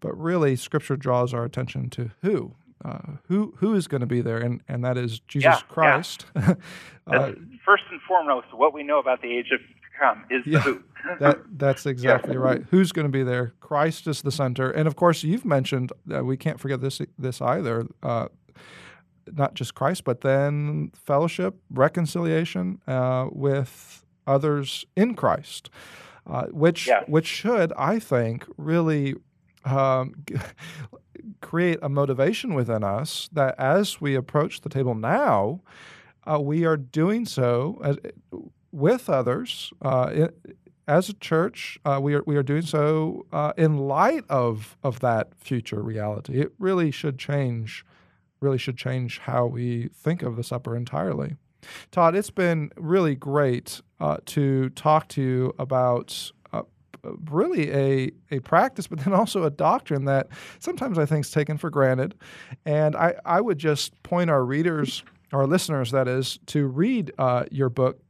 But really, Scripture draws our attention to who. Uh, who who is going to be there, and, and that is Jesus Yeah, yeah. Christ. uh, first and foremost, what we know about the age of to come is Yeah. who. that that's exactly yeah. right. Who's going to be there? Christ is the center, and of course, you've mentioned uh, we can't forget this this either. Uh, not just Christ, but then fellowship, reconciliation uh, with others in Christ, uh, which yeah. which should, I think, really um, create a motivation within us that as we approach the table now, uh, we are doing so as, with others. Uh, as a church, uh, we are we are doing so uh, in light of of that future reality. It really should change, really should change how we think of the supper entirely. Todd, it's been really great uh, to talk to you about really a, a practice, but then also a doctrine that sometimes I think is taken for granted. And I, I would just point our readers, our listeners, that is, to read uh, your book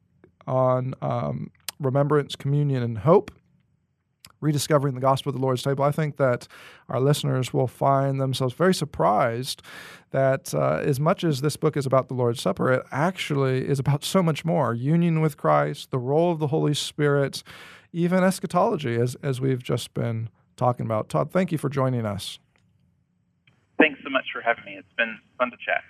on um, remembrance, communion, and hope rediscovering the gospel of the Lord's table, I think that our listeners will find themselves very surprised that uh, as much as this book is about the Lord's Supper, it actually is about so much more union with Christ, the role of the Holy Spirit, even eschatology, as, as we've just been talking about. Todd, thank you for joining us. Thanks so much for having me. It's been fun to chat.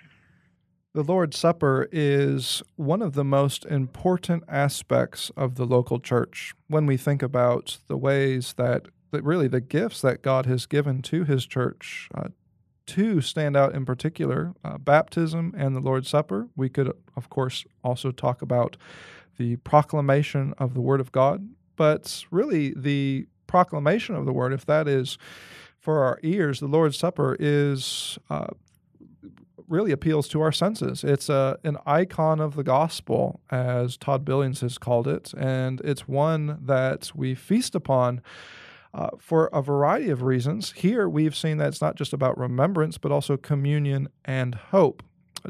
The Lord's Supper is one of the most important aspects of the local church when we think about the ways that, that really the gifts that God has given to his church. Uh, two stand out in particular uh, baptism and the Lord's Supper. We could, of course, also talk about the proclamation of the Word of God, but really the proclamation of the Word, if that is for our ears, the Lord's Supper is uh, really appeals to our senses. It's a, an icon of the gospel, as Todd Billings has called it, and it's one that we feast upon. Uh, for a variety of reasons. Here, we've seen that it's not just about remembrance, but also communion and hope.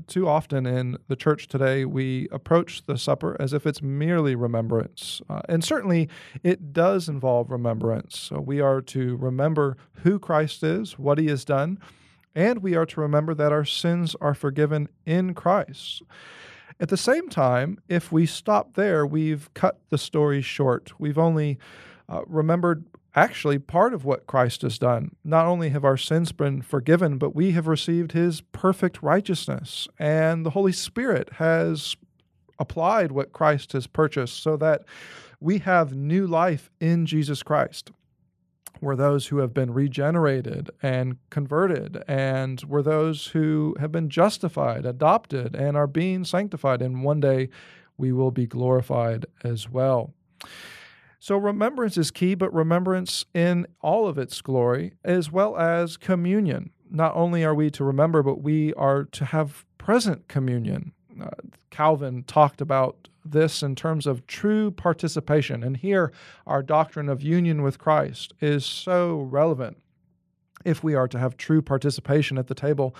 Too often in the church today, we approach the supper as if it's merely remembrance. Uh, and certainly it does involve remembrance. So we are to remember who Christ is, what he has done, and we are to remember that our sins are forgiven in Christ. At the same time, if we stop there, we've cut the story short. We've only uh, remembered actually part of what Christ has done. Not only have our sins been forgiven, but we have received his perfect righteousness, and the Holy Spirit has applied what Christ has purchased so that we have new life in Jesus Christ were those who have been regenerated and converted, and were those who have been justified, adopted, and are being sanctified. And one day we will be glorified as well. So, remembrance is key, but remembrance in all of its glory, as well as communion. Not only are we to remember, but we are to have present communion. Uh, Calvin talked about this in terms of true participation. And here, our doctrine of union with Christ is so relevant. If we are to have true participation at the table,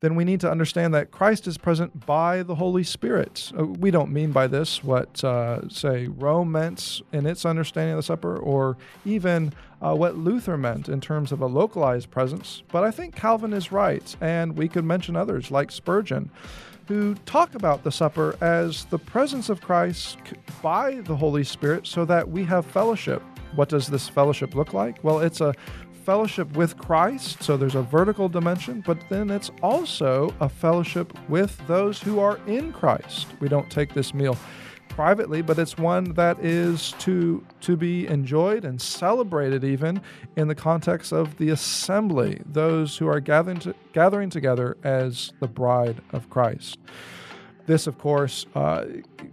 then we need to understand that Christ is present by the Holy Spirit. Uh, we don't mean by this what, uh, say, Rome meant in its understanding of the supper, or even uh, what Luther meant in terms of a localized presence. But I think Calvin is right, and we could mention others like Spurgeon who talk about the supper as the presence of Christ by the Holy Spirit so that we have fellowship. What does this fellowship look like? Well, it's a fellowship with Christ, so there's a vertical dimension, but then it's also a fellowship with those who are in Christ. We don't take this meal privately, but it's one that is to to be enjoyed and celebrated even in the context of the assembly, those who are gathering to, gathering together as the bride of Christ. This, of course, uh,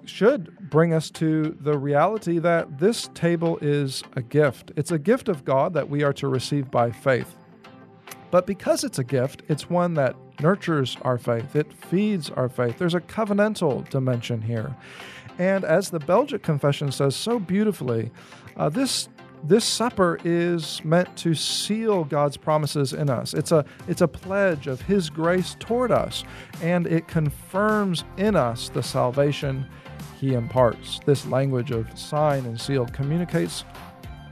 should bring us to the reality that this table is a gift. It's a gift of God that we are to receive by faith. But because it's a gift, it's one that nurtures our faith, it feeds our faith. There's a covenantal dimension here. And as the Belgic Confession says so beautifully, uh, this this supper is meant to seal God's promises in us. It's a it's a pledge of his grace toward us and it confirms in us the salvation he imparts. This language of sign and seal communicates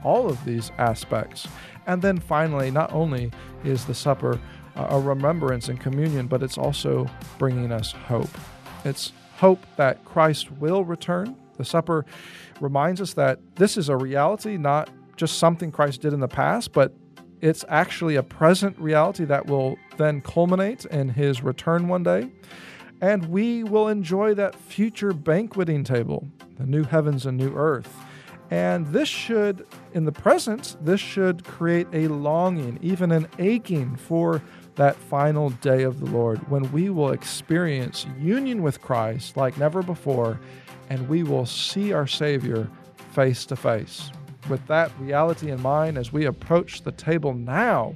all of these aspects. And then finally, not only is the supper a remembrance and communion, but it's also bringing us hope. It's hope that Christ will return The supper reminds us that this is a reality, not just something Christ did in the past, but it's actually a present reality that will then culminate in his return one day. And we will enjoy that future banqueting table, the new heavens and new earth. And this should, in the present, this should create a longing, even an aching for that final day of the Lord when we will experience union with Christ like never before and we will see our Savior face to face. With that reality in mind, as we approach the table now,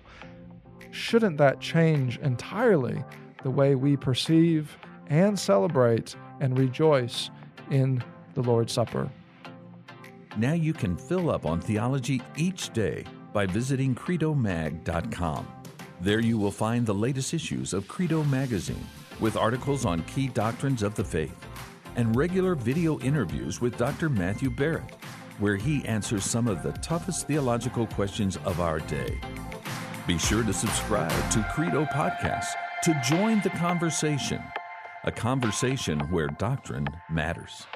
shouldn't that change entirely the way we perceive and celebrate and rejoice in the Lord's Supper? Now you can fill up on theology each day by visiting credomag.com. There you will find the latest issues of Credo Magazine with articles on key doctrines of the faith and regular video interviews with Dr. Matthew Barrett, where he answers some of the toughest theological questions of our day. Be sure to subscribe to Credo Podcasts to join the conversation, a conversation where doctrine matters.